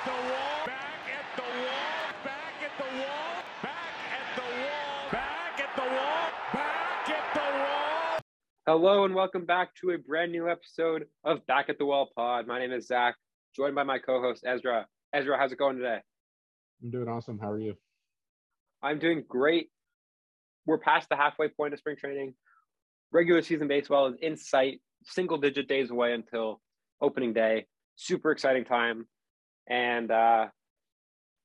at the wall, back at the wall, back at the wall, back at the wall, back at the wall, back at the wall. Hello and welcome back to a brand new episode of Back at the Wall Pod. My name is Zach, joined by my co-host Ezra. Ezra, how's it going today? I'm doing awesome. How are you? I'm doing great. We're past the halfway point of spring training. Regular season baseball is in sight, single digit days away until opening day. Super exciting time. And uh,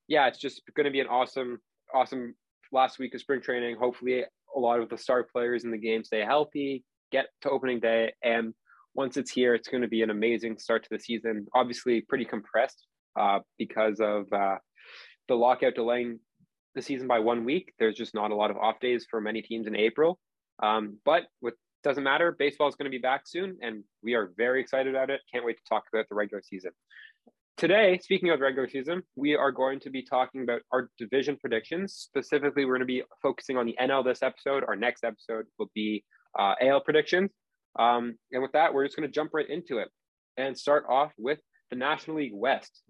yeah, it's just going to be an awesome, awesome last week of spring training. Hopefully, a lot of the star players in the game stay healthy, get to opening day. And once it's here, it's going to be an amazing start to the season. Obviously, pretty compressed uh, because of uh, the lockout delaying the season by one week. There's just not a lot of off days for many teams in April. Um, but what doesn't matter, baseball is going to be back soon, and we are very excited about it. Can't wait to talk about the regular season. Today, speaking of regular season, we are going to be talking about our division predictions. Specifically, we're going to be focusing on the NL this episode. Our next episode will be uh, AL predictions. Um, and with that, we're just going to jump right into it and start off with the National League West.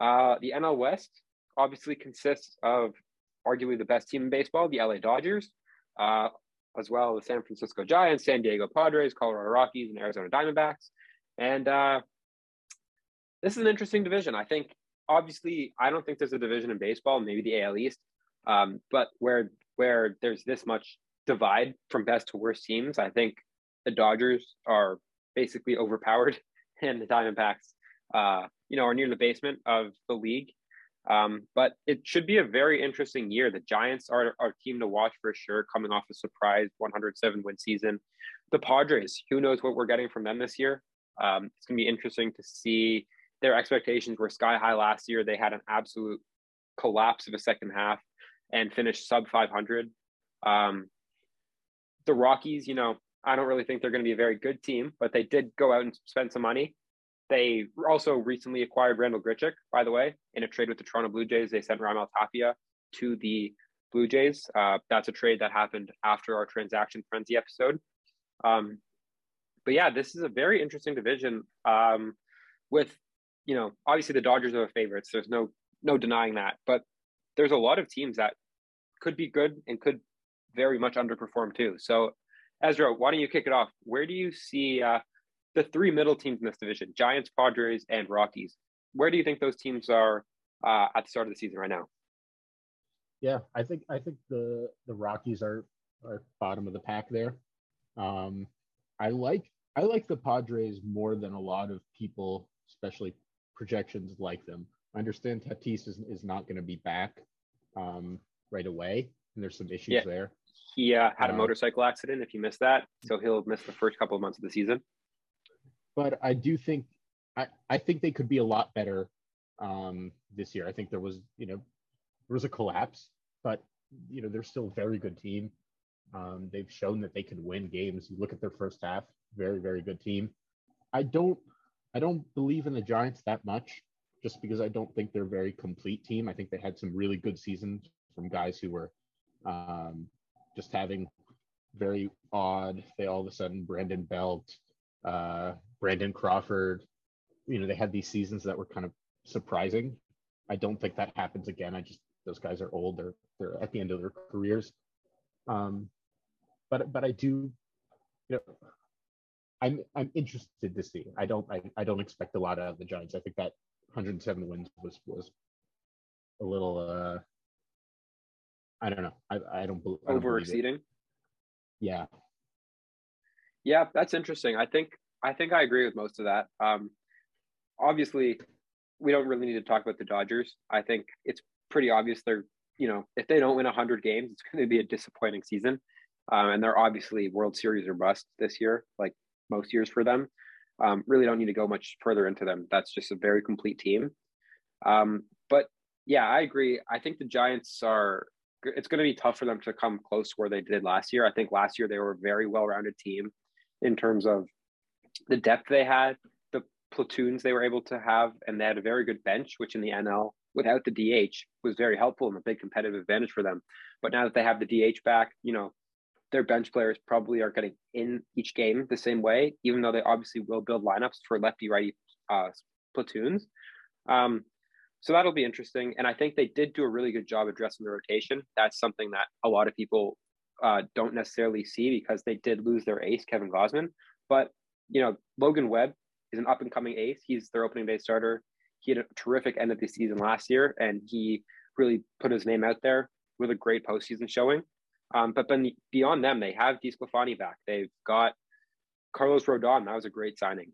Uh, the NL West obviously consists of arguably the best team in baseball, the LA Dodgers, uh, as well as the San Francisco Giants, San Diego Padres, Colorado Rockies, and Arizona Diamondbacks. And uh, this is an interesting division. I think, obviously, I don't think there's a division in baseball, maybe the AL East, um, but where where there's this much divide from best to worst teams, I think the Dodgers are basically overpowered, and the Diamondbacks, uh, you know, are near the basement of the league. Um, but it should be a very interesting year. The Giants are our team to watch for sure, coming off a surprise 107 win season. The Padres, who knows what we're getting from them this year? Um, it's going to be interesting to see. Their expectations were sky high last year. They had an absolute collapse of a second half and finished sub 500. Um, the Rockies, you know, I don't really think they're going to be a very good team, but they did go out and spend some money. They also recently acquired Randall Grichuk, by the way, in a trade with the Toronto Blue Jays. They sent Raimel Tapia to the Blue Jays. Uh, that's a trade that happened after our transaction frenzy episode. Um, but yeah, this is a very interesting division. Um, with you know, obviously the Dodgers are the favorites. There's no no denying that. But there's a lot of teams that could be good and could very much underperform too. So, Ezra, why don't you kick it off? Where do you see uh, the three middle teams in this division, Giants, Padres, and Rockies. Where do you think those teams are uh, at the start of the season right now? Yeah, I think I think the the Rockies are are bottom of the pack there. Um, I like I like the Padres more than a lot of people, especially projections, like them. I understand Tatis is, is not going to be back um, right away, and there's some issues yeah. there. He uh, had a uh, motorcycle accident. If you missed that, so he'll miss the first couple of months of the season but I do think I, I think they could be a lot better um, this year. I think there was, you know, there was a collapse, but you know, they're still a very good team. Um, they've shown that they can win games. You look at their first half, very, very good team. I don't I don't believe in the Giants that much, just because I don't think they're a very complete team. I think they had some really good seasons from guys who were um, just having very odd. They all of a sudden Brandon Belt, uh, Brandon Crawford. You know, they had these seasons that were kind of surprising. I don't think that happens again. I just those guys are old. They're they're at the end of their careers. Um, but but I do, you know, I'm I'm interested to see. I don't I, I don't expect a lot out of the Giants. I think that 107 wins was was a little uh I don't know. I I don't, I don't over exceeding. Yeah. Yeah, that's interesting. I think I think I agree with most of that. Um, obviously, we don't really need to talk about the Dodgers. I think it's pretty obvious they're, you know, if they don't win 100 games, it's going to be a disappointing season. Um, and they're obviously World Series or bust this year, like most years for them. Um, really don't need to go much further into them. That's just a very complete team. Um, but yeah, I agree. I think the Giants are. It's going to be tough for them to come close where they did last year. I think last year they were a very well-rounded team in terms of the depth they had, the platoons they were able to have, and they had a very good bench, which in the NL without the DH was very helpful and a big competitive advantage for them. But now that they have the DH back, you know, their bench players probably are getting in each game the same way, even though they obviously will build lineups for lefty righty uh, platoons. Um, So that'll be interesting. And I think they did do a really good job addressing the rotation. That's something that a lot of people uh, don't necessarily see because they did lose their ace, Kevin Gausman. But, you know, Logan Webb is an up and coming ace. He's their opening day starter. He had a terrific end of the season last year, and he really put his name out there with a great postseason showing. Um, but then beyond them, they have DeSclafani back. They've got Carlos Rodon. That was a great signing.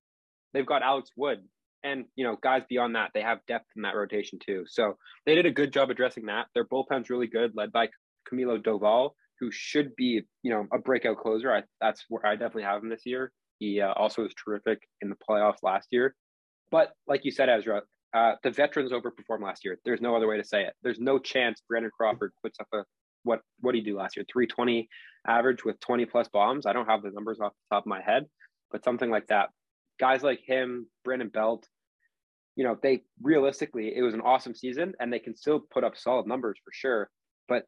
They've got Alex Wood. And, you know, guys beyond that, they have depth in that rotation too. So they did a good job addressing that. Their bullpen's really good, led by Camilo Doval, who should be, you know, a breakout closer. I, that's where I definitely have him this year. He uh, also was terrific in the playoffs last year. But like you said, Ezra, uh, the veterans overperformed last year. There's no other way to say it. There's no chance Brandon Crawford puts up a what what did he do last year? 320 average with 20 plus bombs. I don't have the numbers off the top of my head, but something like that. Guys like him, Brandon Belt, you know, they realistically it was an awesome season and they can still put up solid numbers for sure. But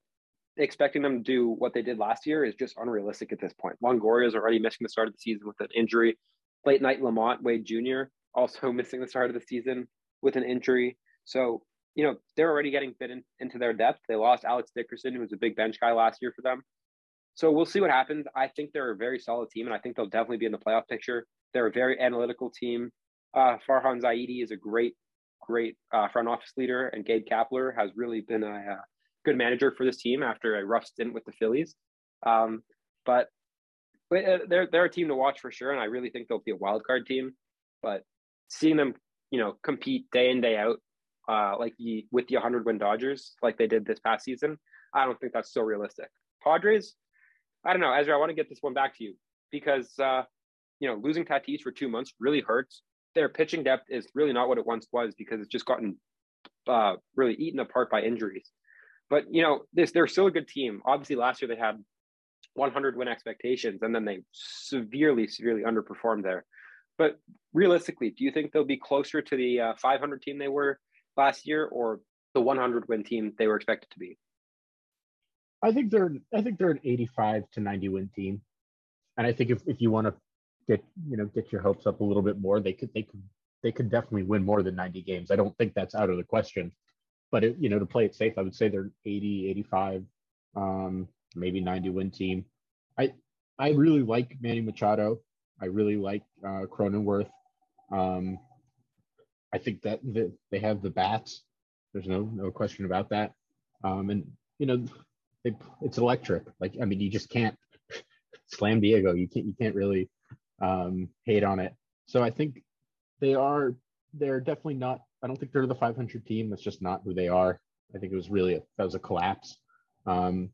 expecting them to do what they did last year is just unrealistic at this point. Longoria is already missing the start of the season with an injury. Late night LaMonte Wade Jr. also missing the start of the season with an injury. So, you know, they're already getting fit in, into their depth. They lost Alex Dickerson, who was a big bench guy last year for them. So we'll see what happens. I think they're a very solid team, and I think they'll definitely be in the playoff picture. They're a very analytical team. Uh, Farhan Zaidi is a great, great uh, front office leader, and Gabe Kapler has really been a, a, good manager for this team after a rough stint with the Phillies. Um, but but uh, they're they're a team to watch for sure, and I really think they'll be a wild card team. But seeing them you know, compete day in day out, uh, like the with the 100 win Dodgers, like they did this past season. I don't think that's so realistic. Padres, I don't know, Ezra. I want to get this one back to you because uh, you know losing Tatis for two months really hurts. Their pitching depth is really not what it once was because it's just gotten uh, really eaten apart by injuries. But you know, this they're still a good team. Obviously, last year they had 100 win expectations, and then they severely, severely underperformed there. But realistically, do you think they'll be closer to the uh, 500 team they were last year, or the 100 win team they were expected to be? I think they're I think they're an 85 to 90 win team, and I think if, if you want to get you know get your hopes up a little bit more, they could they could they could definitely win more than 90 games. I don't think that's out of the question, but it, you know to play it safe, I would say they're 80 85, um, maybe 90 win team. I I really like Manny Machado. I really like uh, Cronenworth. Um, I think that the, they have the bats. There's no no question about that. Um, and you know, they, it's electric. Like I mean, you just can't slam Diego. You can't you can't really um, hate on it. So I think they are they're definitely not. I don't think they're the 500 team. That's just not who they are. I think it was really a, that was a collapse. Um,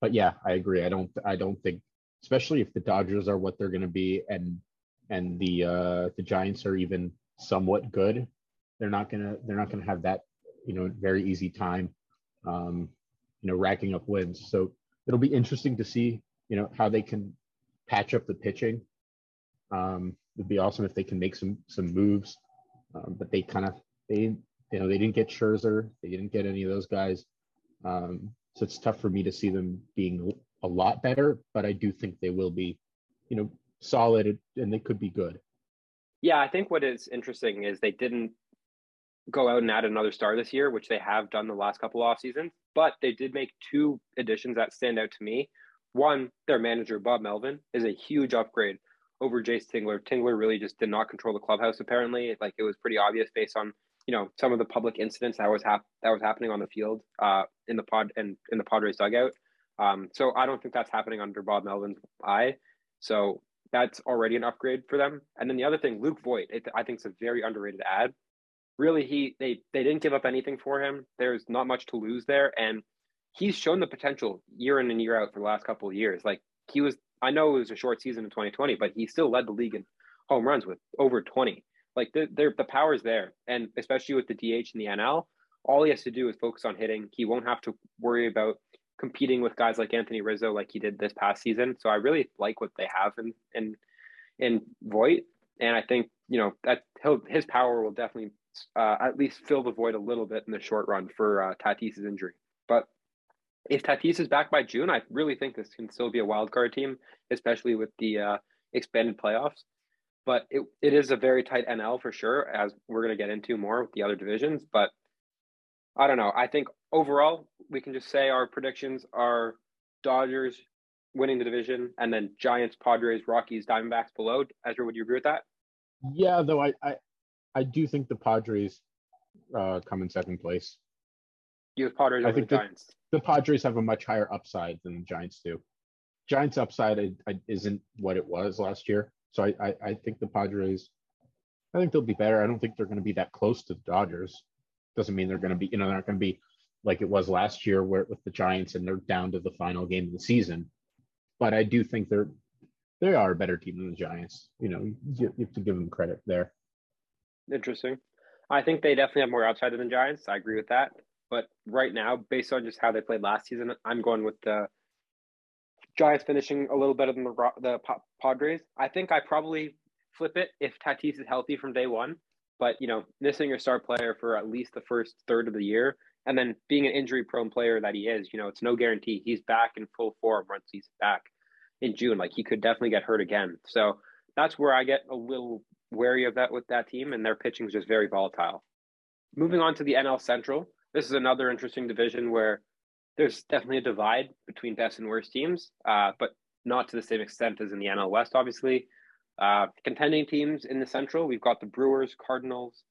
but yeah, I agree. I don't I don't think especially if the Dodgers are what they're going to be and and the uh, the Giants are even somewhat good, they're not gonna they're not gonna have that you know very easy time, um, you know, racking up wins. So it'll be interesting to see you know how they can patch up the pitching. Um, it'd be awesome if they can make some some moves, um, but they kind of they you know they didn't get Scherzer, they didn't get any of those guys. Um, so it's tough for me to see them being a lot better, but I do think they will be, you know, solid and they could be good. Yeah, I think what is interesting is they didn't go out and add another star this year, which they have done the last couple off seasons, but they did make two additions that stand out to me. One, their manager Bob Melvin is a huge upgrade over Jayce Tingler. Tingler really just did not control the clubhouse. Apparently, like it was pretty obvious based on you know some of the public incidents that was hap- that was happening on the field uh, in the pod and in the Padres dugout. Um, so I don't think that's happening under Bob Melvin's eye. So that's already an upgrade for them. And then the other thing, Luke Voit, it, I think it's a very underrated ad. Really, he they they didn't give up anything for him. There's not much to lose there, and he's shown the potential year in and year out for the last couple of years. Like he was, I know it was a short season in 2020, but he still led the league in home runs with over 20. Like the the, power's there, and especially with the DH and the NL, all he has to do is focus on hitting. He won't have to worry about competing with guys like Anthony Rizzo like he did this past season. So I really like what they have in in in Voit, and I think you know that his power will definitely uh, at least fill the void a little bit in the short run for uh, Tatis's injury. But if Tatis is back by June, I really think this can still be a wild card team, especially with the uh, expanded playoffs. But it, it is a very tight NL for sure, as we're going to get into more with the other divisions. But I don't know. I think overall we can just say our predictions are Dodgers winning the division, and then Giants, Padres, Rockies, Diamondbacks below. Ezra, would you agree with that? Yeah, though I I, I do think the Padres uh, come in second place. You have Padres I think the Giants. The Padres have a much higher upside than the Giants do. Giants' upside I, I, isn't what it was last year, so I, I I think the Padres. I think they'll be better. I don't think they're going to be that close to the Dodgers. Doesn't mean they're going to be, you know, they're not going to be like it was last year where with the Giants and they're down to the final game of the season. But I do think they're they are a better team than the Giants. You know, you, you have to give them credit there. Interesting. I think they definitely have more upside than the Giants. I agree with that. But right now, based on just how they played last season, I'm going with the Giants finishing a little better than the the Padres. I think I probably flip it if Tatis is healthy from day one. But you know, missing your star player for at least the first third of the year, and then being an injury-prone player that he is, you know, it's no guarantee he's back in full form once he's back in June. Like he could definitely get hurt again. So that's where I get a little wary of that with that team, and their pitching is just very volatile. Moving on to the NL Central, this is another interesting division where there's definitely a divide between best and worst teams, uh, but not to the same extent as in the NL West, obviously. Uh, contending teams in the Central, we've got the Brewers, Cardinals,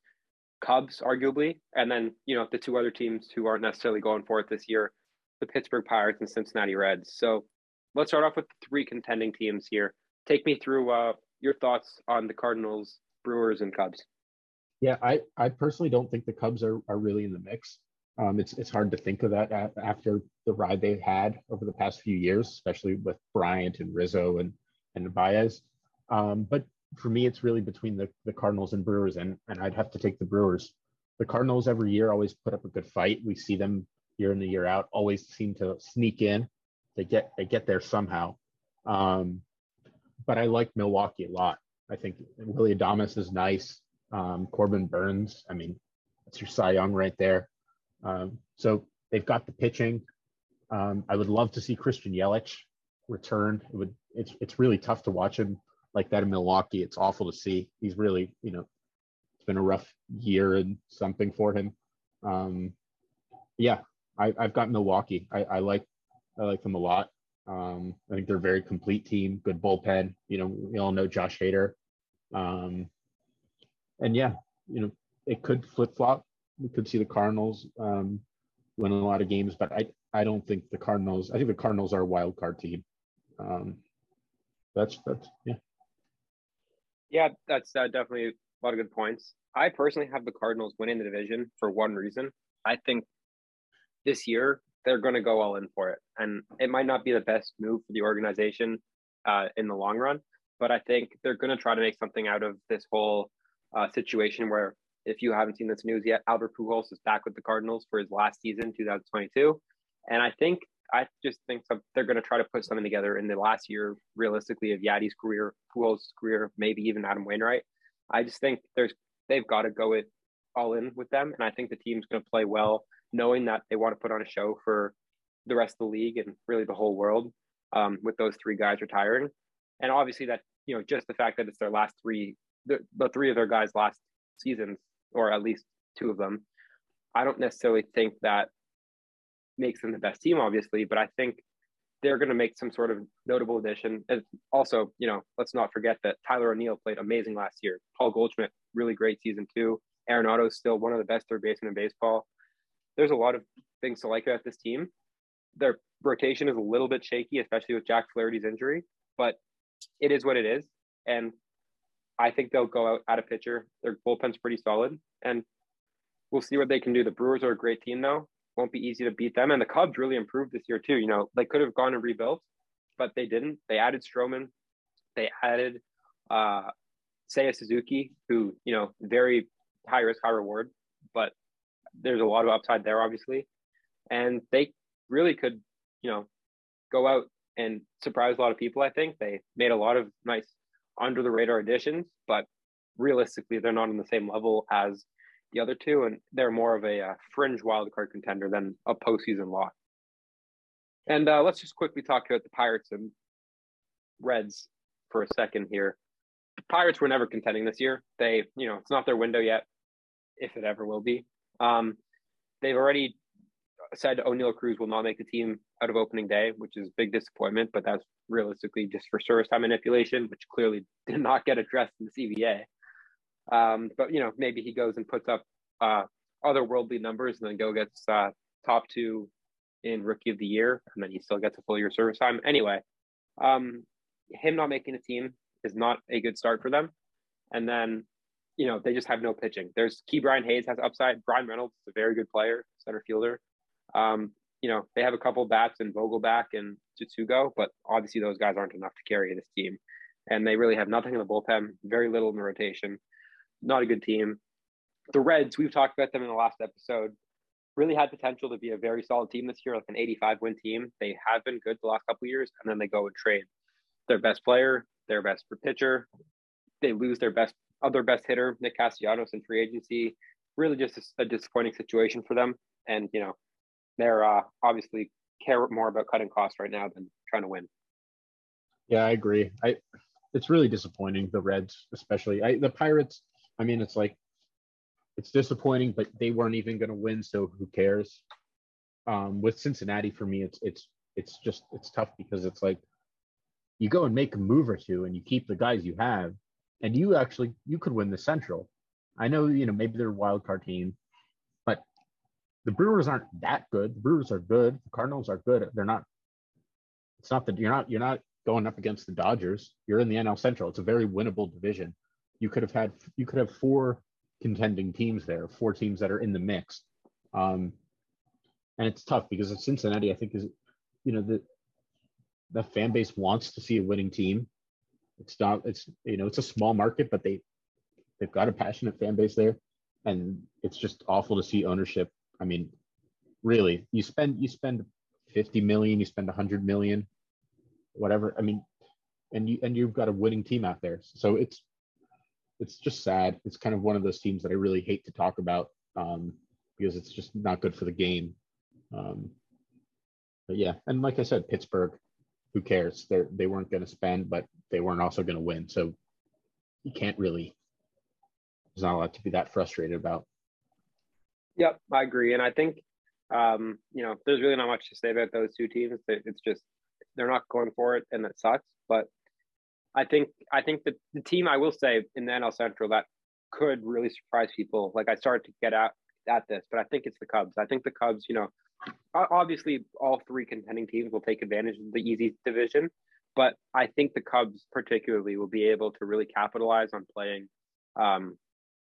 Cubs, arguably, and then you know the two other teams who aren't necessarily going for it this year, the Pittsburgh Pirates and Cincinnati Reds. So let's start off with the three contending teams here. Take me through uh, your thoughts on the Cardinals, Brewers, and Cubs. Yeah, I, I personally don't think the Cubs are, are really in the mix. Um, it's it's hard to think of that after the ride they've had over the past few years, especially with Bryant and Rizzo and and Baez. Um, but for me, it's really between the, the Cardinals and Brewers, and and I'd have to take the Brewers. The Cardinals every year always put up a good fight. We see them year in the year out, always seem to sneak in. They get they get there somehow. Um, but I like Milwaukee a lot. I think Willy Adames is nice. Um, Corbin Burnes, I mean, that's your Cy Young right there. Um, so they've got the pitching. Um, I would love to see Christian Yelich return. It would. It's it's really tough to watch him like that in Milwaukee. It's awful to see. He's really, you know, it's been a rough year and something for him. Um, yeah, I, I've got Milwaukee. I, I like I like them a lot. Um, I think they're a very complete team, good bullpen. You know, we all know Josh Hader. Um, and yeah, you know, it could flip flop. We could see the Cardinals um, win a lot of games, but I I don't think the Cardinals. I think the Cardinals are a wild card team. Um, that's that's yeah. Yeah, that's uh, definitely a lot of good points. I personally have the Cardinals winning the division for one reason. I think this year they're going to go all in for it, and it might not be the best move for the organization uh, in the long run, but I think they're going to try to make something out of this whole uh, situation. Where, if you haven't seen this news yet, Albert Pujols is back with the Cardinals for his last season, 2022, and I think I just think some, they're going to try to put something together in the last year, realistically, of Yadi's career, Pujols' career, maybe even Adam Wainwright. I just think there's they've got to go it all in with them, and I think the team's going to play well, knowing that they want to put on a show for the rest of the league and really the whole world um, with those three guys retiring, and obviously that you know just the fact that it's their last three, the, the three of their guys' last seasons, or at least two of them. I don't necessarily think that makes them the best team, obviously, but I think they're going to make some sort of notable addition. And also, you know, let's not forget that Tyler O'Neill played amazing last year. Paul Goldschmidt, really great season too. Aaron is still one of the best third basemen in baseball. There's a lot of things to like about this team. Their rotation is a little bit shaky, especially with Jack Flaherty's injury, but it is what it is. And I think they'll go out at a pitcher. Their bullpen's pretty solid, and we'll see what they can do. The Brewers are a great team, though won't be easy to beat them. And the Cubs really improved this year too. You know, they could have gone and rebuilt, but they didn't. They added Stroman. They added uh Seiya Suzuki, who, you know, very high risk, high reward, but there's a lot of upside there, obviously. And they really could, you know, go out and surprise a lot of people, I think. They made a lot of nice under the radar additions, but realistically, they're not on the same level as the other two, and they're more of a uh, fringe wildcard contender than a postseason lock. And uh, let's just quickly talk about the Pirates and Reds for a second here. The Pirates were never contending this year. They, you know, it's not their window yet, if it ever will be. Um, they've already said Oneil Cruz will not make the team out of opening day, which is a big disappointment, but that's realistically just for service time manipulation, which clearly did not get addressed in the CBA. Um, but you know, maybe he goes and puts up uh, otherworldly numbers and then go gets uh, top two in rookie of the year, and then he still gets a full year service time. Anyway, um, him not making the team is not a good start for them. And then, you know, they just have no pitching. There's Ke'Bryan Hayes has upside. Bryan Reynolds is a very good player, center fielder. Um, you know, they have a couple bats and Vogelbach and Tsutsugo, but obviously those guys aren't enough to carry this team. And they really have nothing in the bullpen, very little in the rotation. Not a good team. The Reds, we've talked about them in the last episode, really had potential to be a very solid team this year, like an 85 win team. They have been good the last couple years, and then they go and trade their best player, their best pitcher. They lose their best other best hitter, Nick Castellanos, in free agency. Really, just a, a disappointing situation for them. And you know, they're uh, obviously care more about cutting costs right now than trying to win. Yeah, I agree. I it's really disappointing. The Reds, especially. I, the Pirates. I mean, it's like it's disappointing, but they weren't even going to win, so who cares? Um, with Cincinnati, for me, it's it's it's just it's tough because it's like you go and make a move or two, and you keep the guys you have, and you actually you could win the Central. I know you know maybe they're a wild card team, but the Brewers aren't that good. The Brewers are good. The Cardinals are good. They're not. It's not that you're not you're not going up against the Dodgers. You're in the NL Central. It's a very winnable division. You could have had you could have four contending teams there, four teams that are in the mix. Um, and it's tough because Cincinnati, I think, is you know the the fan base wants to see a winning team. It's not it's you know it's a small market, but they they've got a passionate fan base there, and it's just awful to see ownership. I mean, really, you spend you spend fifty million, you spend a hundred million, whatever. I mean, and you and you've got a winning team out there, so it's it's just sad. It's kind of one of those teams that I really hate to talk about um, because it's just not good for the game. Um, but yeah, and like I said, Pittsburgh, who cares? They they weren't going to spend, but they weren't also going to win. So you can't really. There's not a lot to be that frustrated about. Yep, I agree, and I think um, you know there's really not much to say about those two teams. It's just they're not going for it, and that sucks. But I think I think the, the team I will say in the NL Central that could really surprise people. Like I started to get at at this, but I think it's the Cubs. I think the Cubs, you know, obviously all three contending teams will take advantage of the easy division, but I think the Cubs particularly will be able to really capitalize on playing um,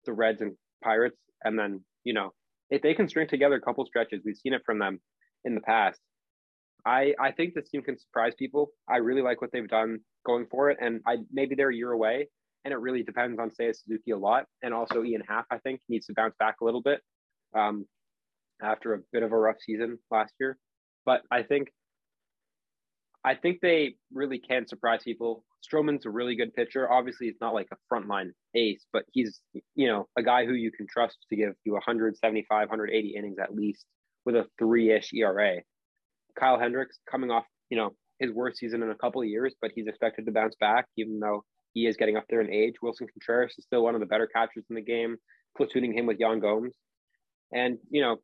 the Reds and Pirates, and then you know if they can string together a couple stretches, we've seen it from them in the past. I I think this team can surprise people. I really like what they've done going for it, and I maybe they're a year away, and it really depends on Seiya Suzuki a lot, and also Ian Happ. I think needs to bounce back a little bit um, after a bit of a rough season last year, but I think I think they really can surprise people. Stroman's a really good pitcher. Obviously, it's not like a frontline ace, but he's you know a guy who you can trust to give you 175, 180 innings at least with a three-ish ERA. Kyle Hendricks coming off, you know, his worst season in a couple of years, but he's expected to bounce back, even though he is getting up there in age. Willson Contreras is still one of the better catchers in the game, platooning him with Yan Gomes. And, you know,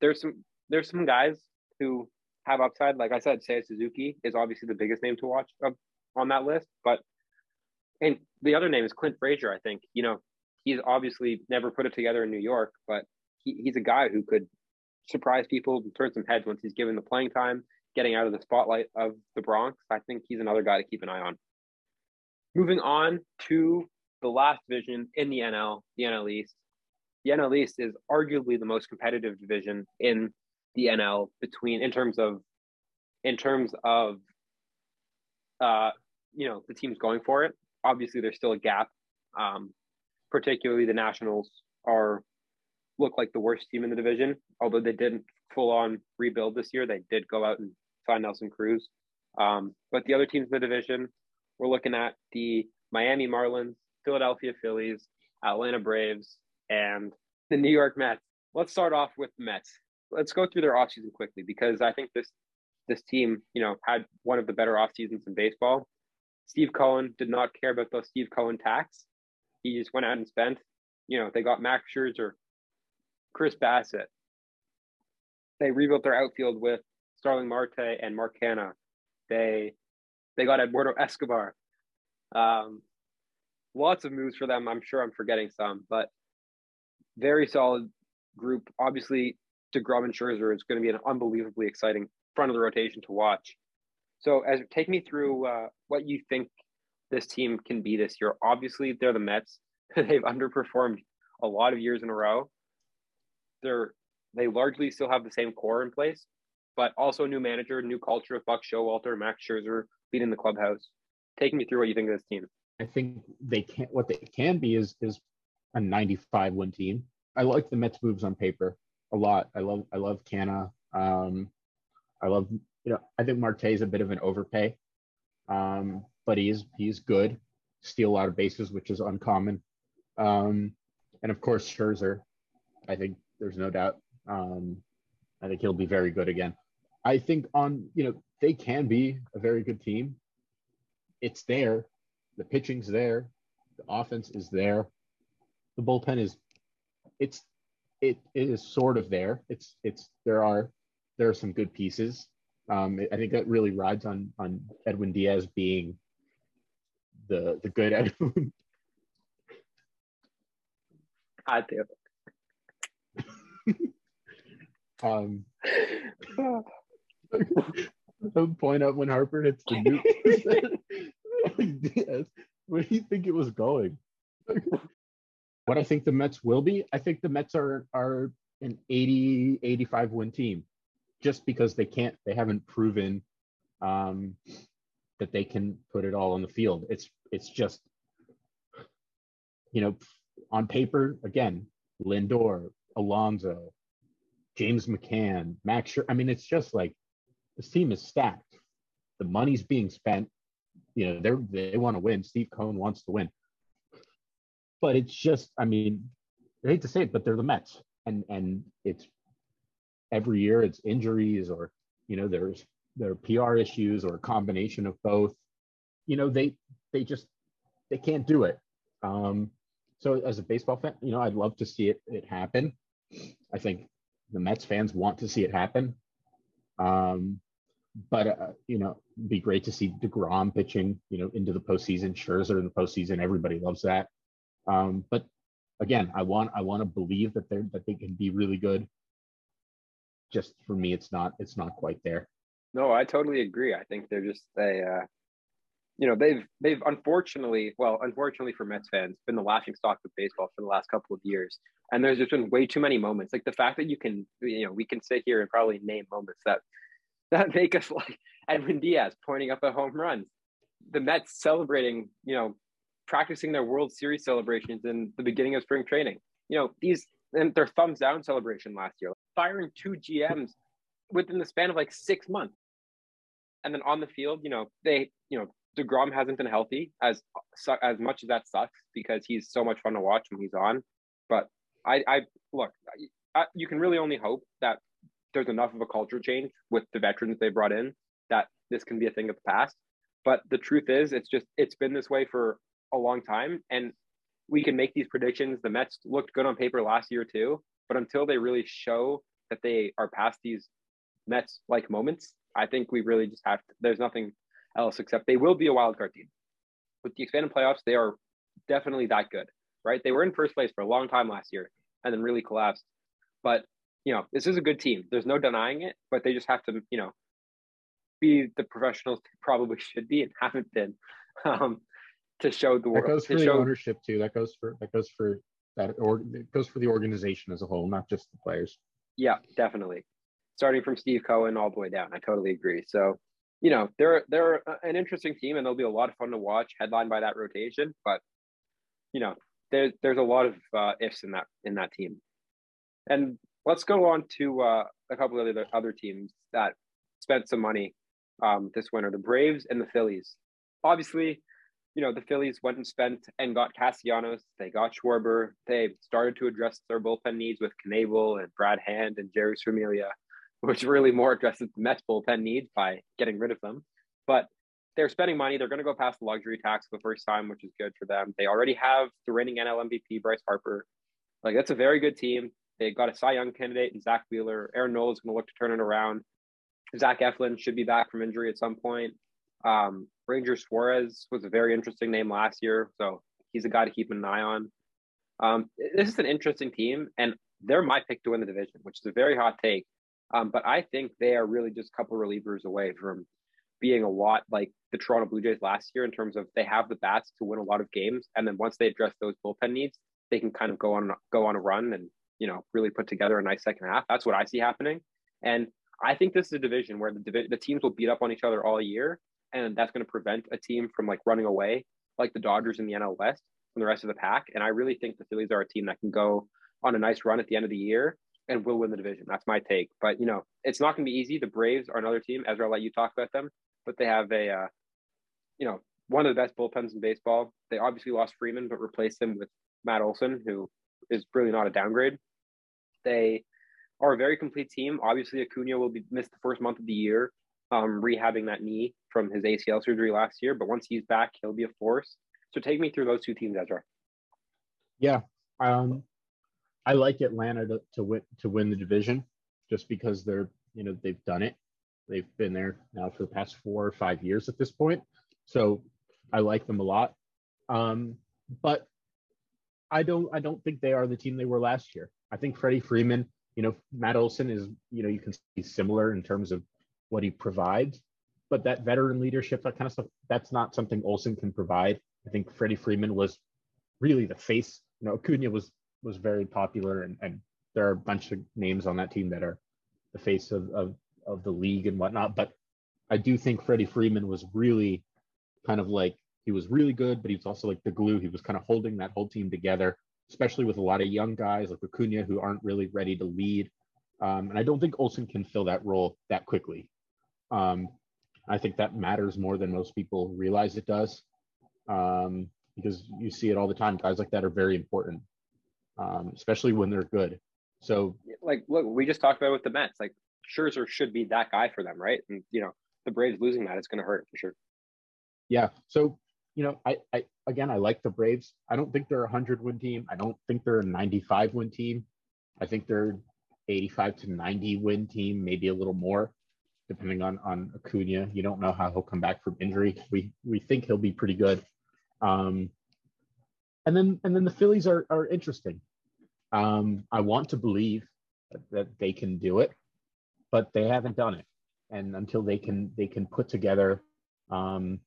there's some there's some guys who have upside. Like I said, Seiya Suzuki is obviously the biggest name to watch on that list, but and the other name is Clint Frazier. I think you know he's obviously never put it together in New York, but he, he's a guy who could surprise people and turn some heads once he's given the playing time, getting out of the spotlight of the Bronx. I think he's another guy to keep an eye on. Moving on to the last division in the NL, the NL East. The NL East is arguably the most competitive division in the NL between in terms of in terms of uh you know the teams going for it. Obviously, there's still a gap. Um, particularly the Nationals are look like the worst team in the division. Although they didn't full on rebuild this year, they did go out and sign Nelson Cruz. Um, but the other teams in the division, we're looking at the Miami Marlins, Philadelphia Phillies, Atlanta Braves, and the New York Mets. Let's start off with the Mets. Let's go through their offseason quickly because I think this this team, you know, had one of the better off seasons in baseball. Steve Cohen did not care about the Steve Cohen tax. He just went out and spent. You know, they got Max Scherzer, Chris Bassitt. they rebuilt their outfield with Starling Marte and Mark Canha. They they got Eduardo Escobar. Um, lots of moves for them. I'm sure I'm forgetting some, but very solid group. Obviously, DeGrom and Scherzer is going to be an unbelievably exciting front of the rotation to watch. So, as take me through uh, what you think this team can be this year. Obviously, they're the Mets. They've underperformed a lot of years in a row. They're they largely still have the same core in place, but also a new manager, new culture of Buck Showalter, Max Scherzer leading the clubhouse. Take me through what you think of this team. I think they can not what they can be is is a 95 win team. I like the Mets moves on paper a lot. I love I love Canha. Um, I love you know I think Marte is a bit of an overpay, um, but he's he's good. Steal a lot of bases, which is uncommon. Um, and of course Scherzer. I think there's no doubt. Um, I think he'll be very good again. I think on you know they can be a very good team. It's there. The pitching's there. The offense is there. The bullpen is it's it, it is sort of there. It's it's there are there are some good pieces. Um, I think that really rides on on Edwin Diaz being the the good Edwin. I do. um, point out when Harper hits the new Diaz. Where do you think it was going? What I think the Mets will be, I think the Mets are are an 80, 85 win team just because they can't, they haven't proven um, that they can put it all on the field. It's it's just, you know, on paper, again, Lindor, Alonso, James McCann, Max Scher- I mean, it's just like this team is stacked. The money's being spent. You know, they're they want to win. Steve Cohen wants to win but it's just, I mean, I hate to say it, but they're the Mets, and and it's every year it's injuries or you know there's there are PR issues or a combination of both. You know they they just they can't do it. Um, so as a baseball fan, you know I'd love to see it it happen. I think the Mets fans want to see it happen. Um, but uh, you know, it'd be great to see Degrom pitching, you know, into the postseason. Scherzer in the postseason, everybody loves that. Um, but again, I want I want to believe that they're that they can be really good. Just for me, it's not it's not quite there. No, I totally agree. I think they're just they uh you know they've they've unfortunately well unfortunately for Mets fans been the laughing stock of baseball for the last couple of years and there's just been way too many moments like the fact that you can you know we can sit here and probably name moments that that make us like Edwin Diaz pointing up at home runs the Mets celebrating you know practicing their World Series celebrations in the beginning of spring training. You know, these and their thumbs down celebration last year, firing two GMs within the span of like six months. And then on the field, you know, they, you know, DeGrom hasn't been healthy as as much as that sucks because he's so much fun to watch when he's on. But I, I look, I, you can really only hope that there's enough of a culture change with the veterans they brought in that this can be a thing of the past. But the truth is, it's just it's been this way for a long time. And we can make these predictions. The Mets looked good on paper last year too, but until they really show that they are past these Mets like moments, I think we really just have to, there's nothing else except they will be a wild card team. With the expanded playoffs, they are definitely that good, right? They were in first place for a long time last year and then really collapsed. But, you know, this is a good team. There's no denying it, but they just have to, you know, be the professionals they probably should be and haven't been. Um, to show the world. That goes for the show... ownership too. That goes for that goes for that or it goes for the organization as a whole, not just the players. Yeah, definitely. Starting from Steve Cohen all the way down, I totally agree. So, you know, they're they're an interesting team, and they'll be a lot of fun to watch, headlined by that rotation. But, you know, there's there's a lot of uh, ifs in that in that team. And let's go on to uh, a couple of other other teams that spent some money um, this winter: the Braves and the Phillies. Obviously, you know, the Phillies went and spent and got Castellanos. They got Schwarber. They started to address their bullpen needs with Knebel and Brad Hand and Jeurys Familia, which really more addresses the Mets bullpen needs by getting rid of them. But they're spending money. They're going to go past the luxury tax for the first time, which is good for them. They already have the reigning NL MVP, Bryce Harper. Like, that's a very good team. They got a Cy Young candidate in Zack Wheeler. Aaron Nola is going to look to turn it around. Zach Eflin should be back from injury at some point. Um, Ranger Suarez was a very interesting name last year, so he's a guy to keep an eye on. Um, this is an interesting team, and they're my pick to win the division, which is a very hot take. Um, but I think they are really just a couple relievers away from being a lot like the Toronto Blue Jays last year in terms of they have the bats to win a lot of games, and then once they address those bullpen needs, they can kind of go on go on a run and you know really put together a nice second half. That's what I see happening, and I think this is a division where the the teams will beat up on each other all year, and that's going to prevent a team from like running away like the Dodgers in the NL West from the rest of the pack. And I really think the Phillies are a team that can go on a nice run at the end of the year and will win the division. That's my take. But you know, it's not going to be easy. The Braves are another team. Ezra, I'll let you talk about them, but they have a, uh, you know, one of the best bullpens in baseball. They obviously lost Freeman, but replaced him with Matt Olson, who is really not a downgrade. They are a very complete team. Obviously, Acuna will be missed the first month of the year, um, rehabbing that knee from his ACL surgery last year. But once he's back, he'll be a force. So take me through those two teams, Ezra. Yeah, um, I like Atlanta to, to win to win the division, just because they're you know they've done it. They've been there now for the past four or five years at this point. So I like them a lot. Um, but I don't I don't think they are the team they were last year. I think Freddie Freeman, you know, Matt Olson is, you know, you can see similar in terms of what he provides, but that veteran leadership, that kind of stuff, that's not something Olson can provide. I think Freddie Freeman was really the face. You know, Acuna was was very popular, and, and there are a bunch of names on that team that are the face of, of of the league and whatnot. But I do think Freddie Freeman was really kind of like he was really good, but he was also like the glue. He was kind of holding that whole team together, especially with a lot of young guys like Acuna who aren't really ready to lead. Um, and I don't think Olson can fill that role that quickly. Um, I think that matters more than most people realize it does um, because you see it all the time. Guys like that are very important, um, especially when they're good. So, like, look, we just talked about with the Mets. Like, Scherzer should be that guy for them, right? And you know, the Braves losing that, it's going to hurt for sure. Yeah. So, you know, I, I again, I like the Braves. I don't think they're a hundred win team. I don't think they're a 95 win team. I think they're 85 to 90 win team, maybe a little more depending on on Acuna. You don't know how he'll come back from injury. We we think he'll be pretty good. Um, and then and then the Phillies are are interesting. Um, I want to believe that, they can do it, but they haven't done it. And until they can they can put together um,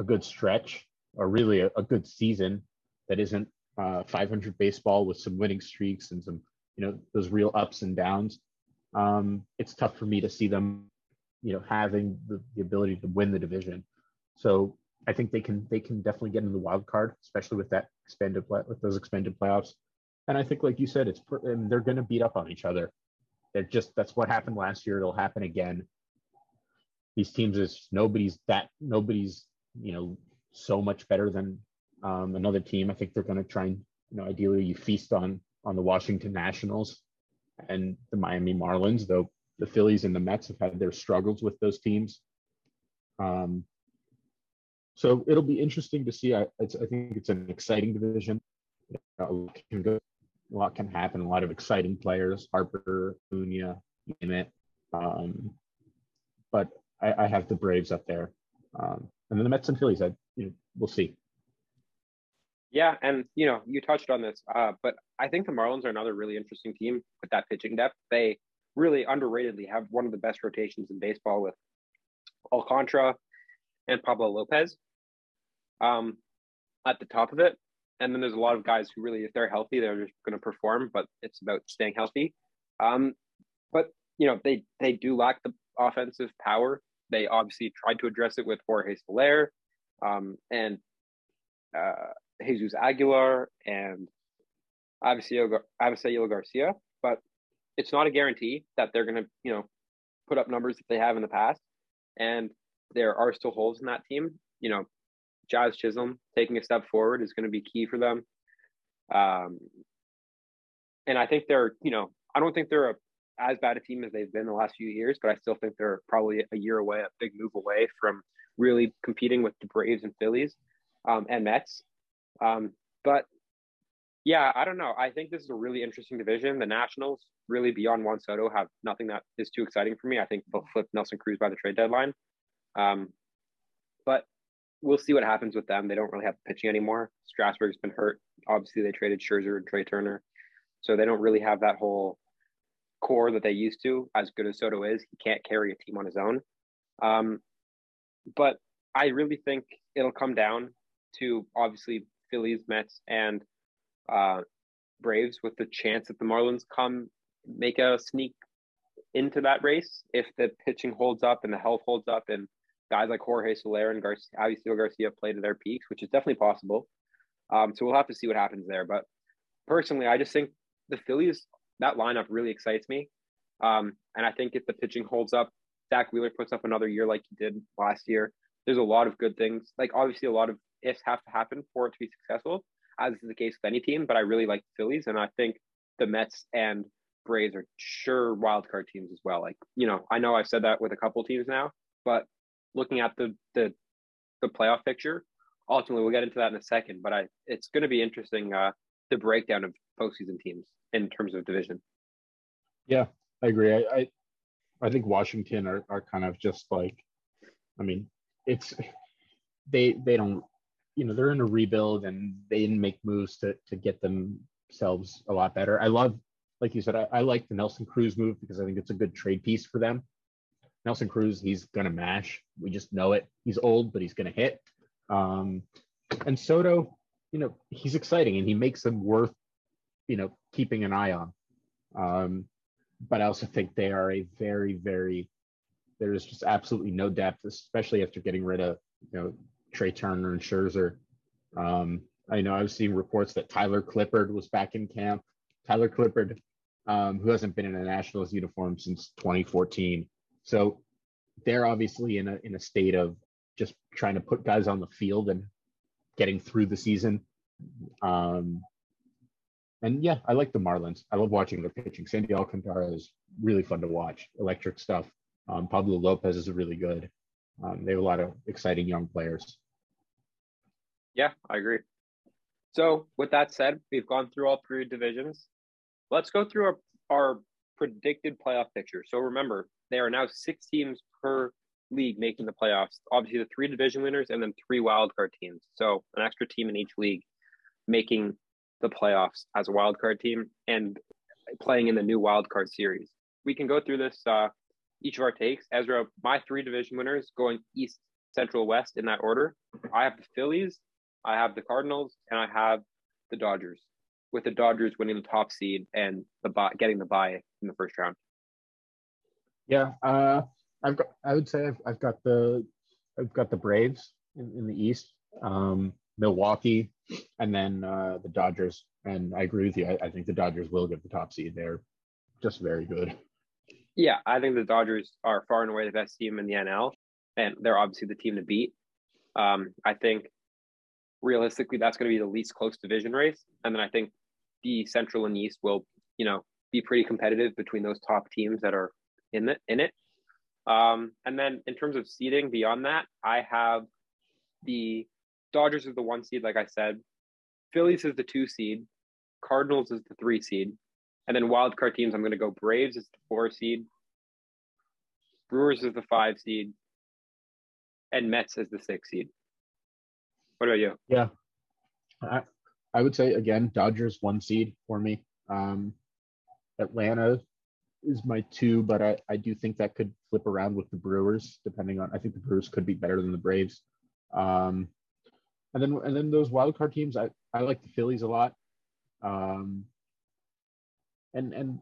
a good stretch or really a, a good season that isn't uh, 500 baseball with some winning streaks and some you know those real ups and downs. Um, it's tough for me to see them you know having the, the ability to win the division. So I think they can they can definitely get in the wild card, especially with that expanded play, with those expanded playoffs. And I think, like you said, it's and they're going to beat up on each other. They're just that's what happened last year. It'll happen again. These teams is nobody's that nobody's you know so much better than um, another team. I think they're going to try and you know ideally you feast on on the Washington Nationals and the Miami Marlins, though the Phillies and the Mets have had their struggles with those teams. Um, so it'll be interesting to see. I, I think it's an exciting division. A lot can go, a lot can happen. A lot of exciting players, Harper, Acuna, name it. Um, but I, I, have the Braves up there, um, and then the Mets and Phillies. I, you know, we'll see. Yeah, and you know, you touched on this, uh, but I think the Marlins are another really interesting team with that pitching depth. They really underratedly have one of the best rotations in baseball with Alcantara and Pablo Lopez um, at the top of it. And then there's a lot of guys who really, if they're healthy, they're just going to perform, but it's about staying healthy. Um, but, you know, they, they do lack the offensive power. They obviously tried to address it with Jorge Soler um, and uh, Jesus Aguilar and Avisail Garcia. But it's not a guarantee that they're going to, you know, put up numbers that they have in the past. And there are still holes in that team. You know, Jazz Chisholm taking a step forward is going to be key for them. Um, and I think they're, you know, I don't think they're a, as bad a team as they've been the last few years, but I still think they're probably a year away, a big move away from really competing with the Braves and Phillies um, and Mets. Um, but Yeah, I don't know. I think this is a really interesting division. The Nationals, really beyond Juan Soto, have nothing that is too exciting for me. I think they'll flip Nelson Cruz by the trade deadline. Um, but we'll see what happens with them. They don't really have pitching anymore. Strasburg's been hurt. Obviously, they traded Scherzer and Trea Turner. So they don't really have that whole core that they used to. As good as Soto is, he can't carry a team on his own. Um, but I really think it'll come down to obviously Phillies, Mets, and uh, Braves with the chance that the Marlins come make a sneak into that race if the pitching holds up and the health holds up and guys like Jorge Soler and Garcia, Avisail Garcia play to their peaks, which is definitely possible. Um, so we'll have to see what happens there. But personally, I just think the Phillies, that lineup really excites me. Um, and I think if the pitching holds up, Zack Wheeler puts up another year like he did last year. There's a lot of good things. Like obviously, a lot of ifs have to happen for it to be successful as is the case with any team, but I really like the Phillies, and I think the Mets and Braves are sure wild card teams as well. Like you know, I know I've said that with a couple teams now, but looking at the the the playoff picture, ultimately we'll get into that in a second. But I, it's going to be interesting uh, the breakdown of postseason teams in terms of division. Yeah, I agree. I I, I think Washington are are kind of just like, I mean, it's they they don't you know they're in a rebuild and they didn't make moves to to get themselves a lot better. I love, like you said, I, I like the Nelson Cruz move because I think it's a good trade piece for them. Nelson Cruz, he's gonna mash. We just know it. He's old, but he's gonna hit. Um, and Soto, you know, he's exciting and he makes them worth, you know, keeping an eye on. Um, but I also think they are a very, very there is just absolutely no depth, especially after getting rid of you know Trea Turner and Scherzer. Um, I know I was seeing reports that Tyler Clippard was back in camp. Tyler Clippard, um, who hasn't been in a Nationals uniform since 2014. So they're obviously in a in a state of just trying to put guys on the field and getting through the season. Um, and yeah, I like the Marlins. I love watching their pitching. Sandy Alcantara is really fun to watch. Electric stuff. Um, Pablo Lopez is really good. Um, they have a lot of exciting young players. Yeah, I agree. So, with that said, we've gone through all three divisions. Let's go through our, our predicted playoff picture. So, remember, there are now six teams per league making the playoffs. Obviously, the three division winners and then three wildcard teams. So, an extra team in each league making the playoffs as a wildcard team and playing in the new wildcard series. We can go through this uh, each of our takes. Ezra, my three division winners going east, central, west in that order. I have the Phillies, I have the Cardinals, and I have the Dodgers. With the Dodgers winning the top seed and the buy, getting the buy in the first round. Yeah, uh, I've got. I would say I've, I've got the I've got the Braves in, in the East, um, Milwaukee, and then uh, the Dodgers. And I agree with you. I, I think the Dodgers will get the top seed. They're just very good. Yeah, I think the Dodgers are far and away the best team in the NL, and they're obviously the team to beat. Um, I think realistically, that's going to be the least close division race, and then I think the Central and East will, you know, be pretty competitive between those top teams that are in it. In it, um, and then in terms of seeding beyond that, I have the Dodgers is the one seed, like I said. Phillies is the two seed. Cardinals is the three seed. And then wild card teams, I'm going to go Braves is the four seed, Brewers is the five seed, and Mets is the six seed. What about you? Yeah, I, I would say again, Dodgers one seed for me. Um, Atlanta is my two, but I, I do think that could flip around with the Brewers, depending on. I think the Brewers could be better than the Braves. Um, and then and then those wild card teams, I, I like the Phillies a lot. Um, and and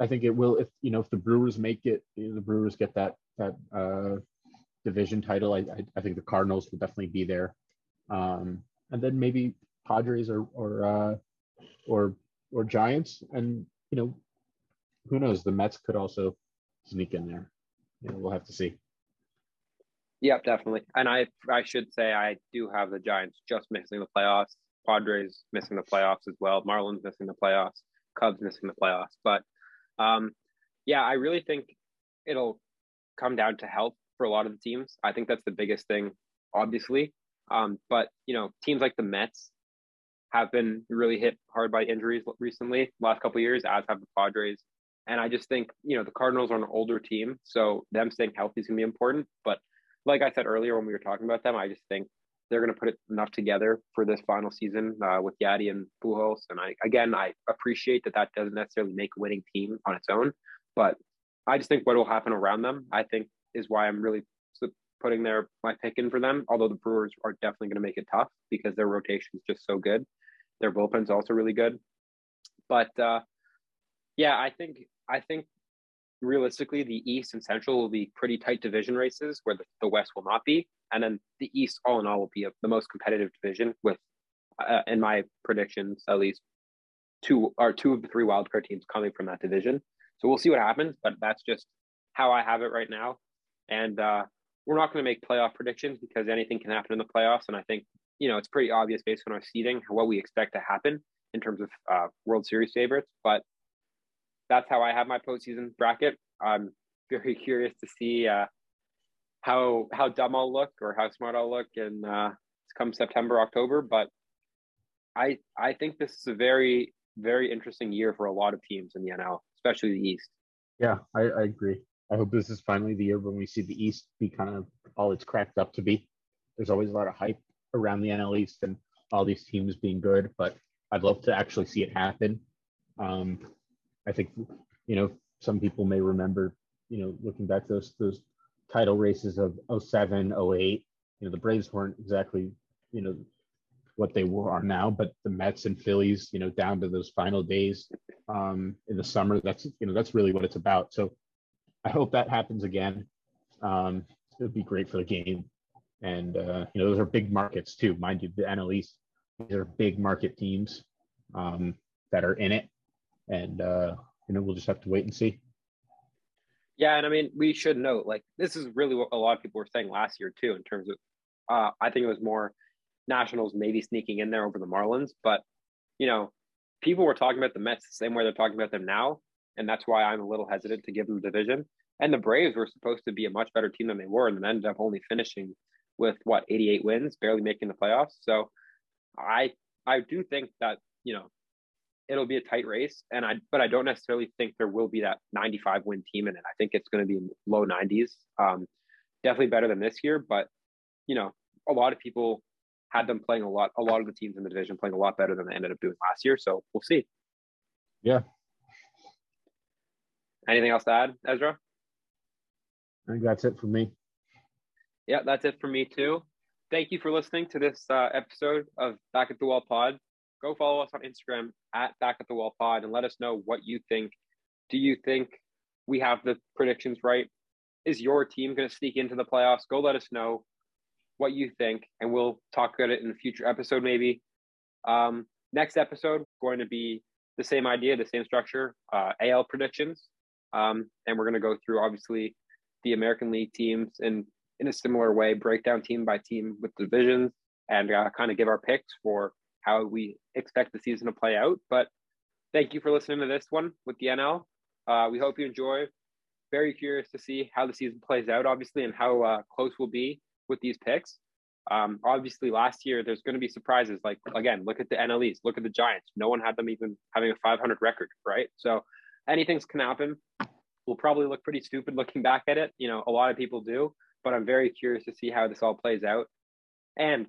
I think it will if you know if the Brewers make it, the Brewers get that that uh, division title. I, I, I think the Cardinals will definitely be there, um, and then maybe Padres or or uh, or or Giants, and you know who knows the Mets could also sneak in there. You know, we'll have to see. Yep, definitely. And I I should say I do have the Giants just missing the playoffs. Padres missing the playoffs as well. Marlins missing the playoffs. Cubs missing the playoffs. But um, yeah, I really think it'll come down to health for a lot of the teams. I think that's the biggest thing, obviously. Um, but you know, teams like the Mets have been really hit hard by injuries recently, last couple years, as have the Padres. And I just think, you know, the Cardinals are an older team, so them staying healthy is going to be important. But like I said earlier when we were talking about them, I just think they're going to put enough together for this final season uh, with Yadi and Pujols. And I, again, I appreciate that that doesn't necessarily make a winning team on its own, but I just think what will happen around them, I think, is why I'm really putting their my pick in for them. Although the Brewers are definitely going to make it tough because their rotation is just so good. Their bullpen's also really good. But uh, yeah, I think I think realistically the East and Central will be pretty tight division races where the, the West will not be, and then the East all in all will be a, the most competitive division with, uh, in my predictions, at least two or two of the three wildcard teams coming from that division. So we'll see what happens, but that's just how I have it right now. And uh, we're not going to make playoff predictions because anything can happen in the playoffs. And I think, you know, it's pretty obvious based on our seeding what we expect to happen in terms of uh, World Series favorites. But that's how I have my postseason bracket. I'm very curious to see uh, how how dumb I'll look or how smart I'll look in uh, come September, October. But I I think this is a very very interesting year for a lot of teams in the NL, especially the East. Yeah, I, I agree. I hope this is finally the year when we see the East be kind of all it's cracked up to be. There's always a lot of hype around the NL East and all these teams being good, but I'd love to actually see it happen. Um, I think, you know, some people may remember, you know, looking back those those title races of 07, 08, you know, the Braves weren't exactly, you know, what they were are now, but the Mets and Phillies, you know, down to those final days um, in the summer, that's you know that's really what it's about. So I hope that happens again. Um, it would be great for the game. And, uh, you know, those are big markets too. Mind you, the NL East, these are big market teams um, that are in it. And, uh, you know, we'll just have to wait and see. Yeah. And I mean, we should note like this is really what a lot of people were saying last year too, in terms of, uh, I think it was more Nationals maybe sneaking in there over the Marlins. But, you know, people were talking about the Mets the same way they're talking about them now and that's why I'm a little hesitant to give them the division. And the Braves were supposed to be a much better team than they were, and then ended up only finishing with what 88 wins, barely making the playoffs. So I I do think that you know it'll be a tight race, and I but I don't necessarily think there will be that 95 win team in it. I think it's going to be low 90s. Um, definitely better than this year, but you know a lot of people had them playing a lot. A lot of the teams in the division playing a lot better than they ended up doing last year. So we'll see. Yeah, Anything else to add, Ezra? I think that's it for me. Yeah, that's it for me too. Thank you for listening to this uh, episode of Back at the Wall Pod. Go follow us on Instagram at Back at the Wall Pod and let us know what you think. Do you think we have the predictions right? Is your team going to sneak into the playoffs? Go let us know what you think, and we'll talk about it in a future episode, maybe. Um, next episode going to be the same idea, the same structure, uh, AL predictions. Um, and we're going to go through obviously the American League teams and in a similar way, break down team by team with divisions, and uh, kind of give our picks for how we expect the season to play out. But thank you for listening to this one with the NL. Uh, we hope you enjoy. Very curious to see how the season plays out, obviously, and how uh, close we'll be with these picks. Um, obviously, last year there's going to be surprises. Like again, look at the NLEs, look at the Giants. No one had them even having a 500 record, right? So anything's can happen. We'll probably look pretty stupid looking back at it. You know, a lot of people do, but I'm very curious to see how this all plays out. And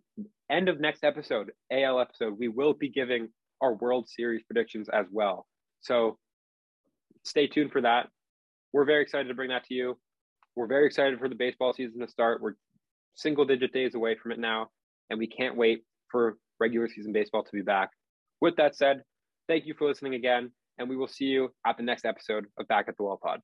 end of next episode, AL episode, we will be giving our World Series predictions as well. So stay tuned for that. We're very excited to bring that to you. We're very excited for the baseball season to start. We're single digit days away from it now, and we can't wait for regular season baseball to be back. With that said, thank you for listening again and we will see you at the next episode of Back at the Wall Pod.